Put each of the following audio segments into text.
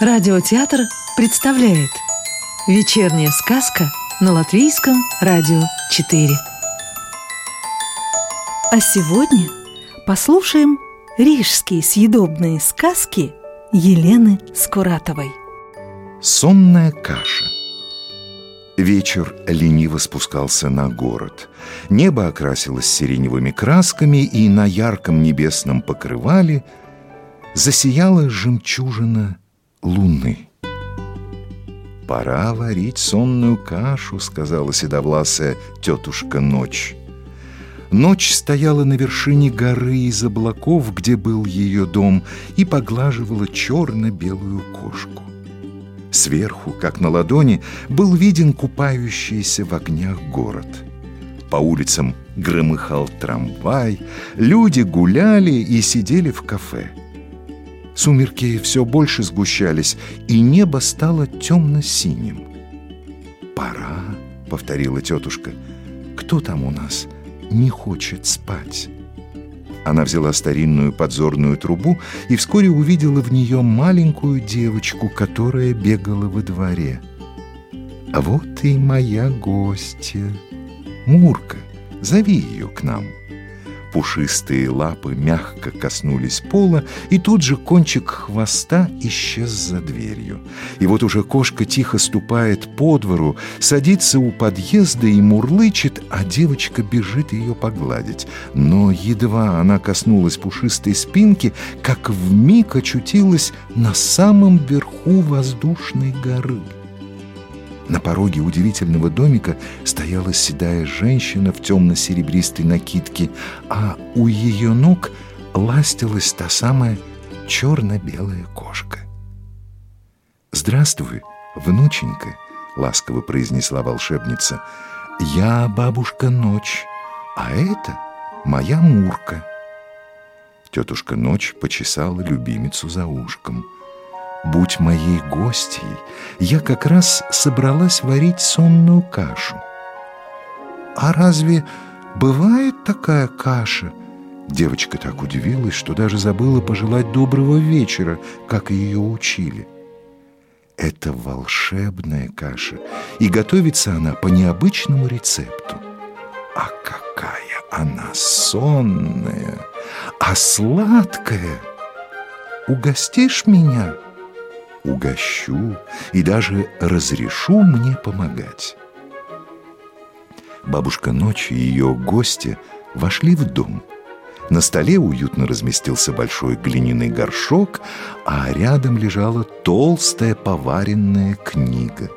Радиотеатр представляет Вечерняя сказка на Латвийском радио 4 А сегодня послушаем рижские съедобные сказки Елены Скуратовой. Сонная каша. Вечер лениво спускался на город. Небо окрасилось сиреневыми красками, и на ярком небесном покрывале засияла жемчужина луны. «Пора варить сонную кашу», — сказала седовласая тетушка Ночь. Ночь стояла на вершине горы из облаков, где был ее дом, и поглаживала черно-белую кошку. Сверху, как на ладони, был виден купающийся в огнях город. По улицам громыхал трамвай, люди гуляли и сидели в кафе. Сумерки все больше сгущались, и небо стало темно-синим. «Пора», — повторила тетушка, — «кто там у нас не хочет спать?» Она взяла старинную подзорную трубу и вскоре увидела в нее маленькую девочку, которая бегала во дворе. «А вот и моя гостья. Мурка, зови ее к нам». Пушистые лапы мягко коснулись пола, и тут же кончик хвоста исчез за дверью. И вот уже кошка тихо ступает по двору, садится у подъезда и мурлычет, а девочка бежит ее погладить. Но едва она коснулась пушистой спинки, как вмиг очутилась на самом верху воздушной горы. На пороге удивительного домика стояла седая женщина в темно-серебристой накидке, а у ее ног ластилась та самая черно-белая кошка. «Здравствуй, внученька», — ласково произнесла волшебница. «Я бабушка Ночь, а это моя Мурка». Тетушка Ночь почесала любимицу за ушком — Будь моей гостьей, я как раз собралась варить сонную кашу. А разве бывает такая каша? Девочка так удивилась, что даже забыла пожелать доброго вечера, как ее учили. Это волшебная каша, и готовится она по необычному рецепту. А какая она сонная, а сладкая! Угостишь меня?» Угощу и даже разрешу мне помогать. Бабушка ночи и ее гости вошли в дом. На столе уютно разместился большой глиняный горшок, а рядом лежала толстая поваренная книга.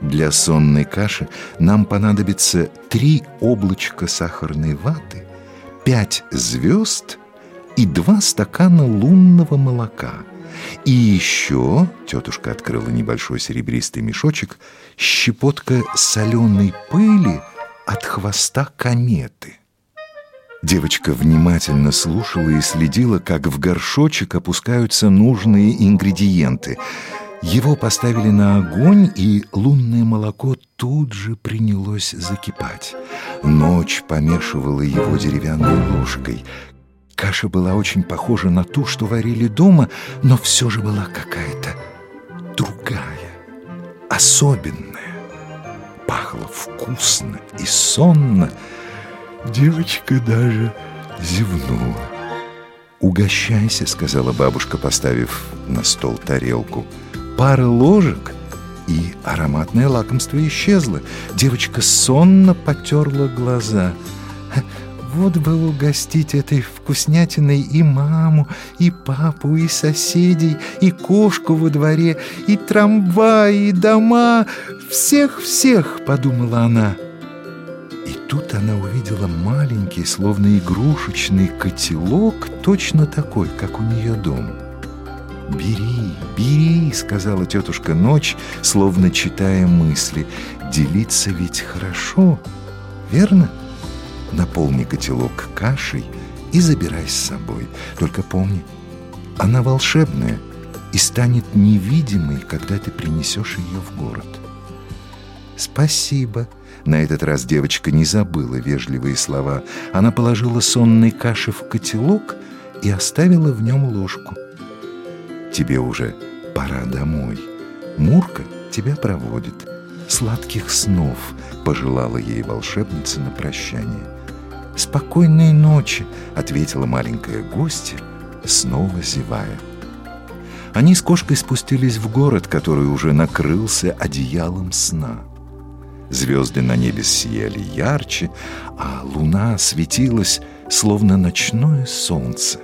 Для сонной каши нам понадобится три облачка сахарной ваты, пять звезд и два стакана лунного молока – и еще тетушка открыла небольшой серебристый мешочек, щепотка соленой пыли от хвоста кометы. Девочка внимательно слушала и следила, как в горшочек опускаются нужные ингредиенты. Его поставили на огонь, и лунное молоко тут же принялось закипать. Ночь помешивала его деревянной ложкой. Каша была очень похожа на ту, что варили дома, но все же была какая-то другая, особенная. Пахло вкусно и сонно. Девочка даже зевнула. «Угощайся», — сказала бабушка, поставив на стол тарелку. «Пара ложек, и ароматное лакомство исчезло. Девочка сонно потерла глаза — вот бы угостить этой вкуснятиной и маму, и папу, и соседей, и кошку во дворе, и трамвай, и дома. Всех-всех, подумала она. И тут она увидела маленький, словно игрушечный котелок, точно такой, как у нее дома. «Бери, бери», — сказала тетушка Ночь, словно читая мысли. «Делиться ведь хорошо, верно?» Наполни котелок кашей и забирай с собой. Только помни, она волшебная и станет невидимой, когда ты принесешь ее в город. Спасибо. На этот раз девочка не забыла вежливые слова. Она положила сонной каши в котелок и оставила в нем ложку. Тебе уже пора домой. Мурка тебя проводит. Сладких снов пожелала ей волшебница на прощание. «Спокойной ночи», — ответила маленькая гостья, снова зевая. Они с кошкой спустились в город, который уже накрылся одеялом сна. Звезды на небе сияли ярче, а луна светилась, словно ночное солнце.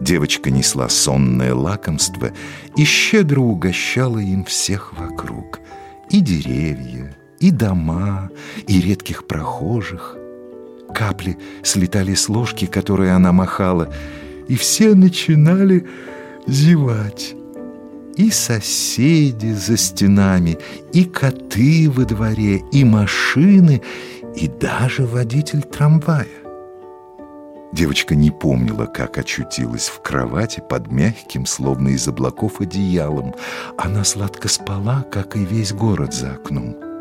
Девочка несла сонное лакомство и щедро угощала им всех вокруг. И деревья, и дома, и редких прохожих. Капли слетали с ложки, которой она махала, и все начинали зевать. И соседи за стенами, и коты во дворе, и машины, и даже водитель трамвая. Девочка не помнила, как очутилась в кровати под мягким, словно из облаков, одеялом. Она сладко спала, как и весь город за окном.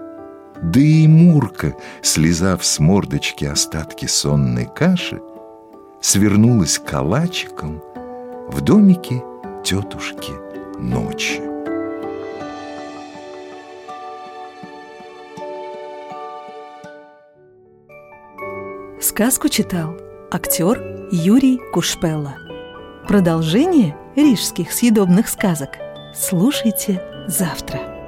Да и Мурка, слезав с мордочки остатки сонной каши, свернулась калачиком в домике тетушки ночи. Сказку читал актер Юрий Кушпелла. Продолжение рижских съедобных сказок слушайте завтра.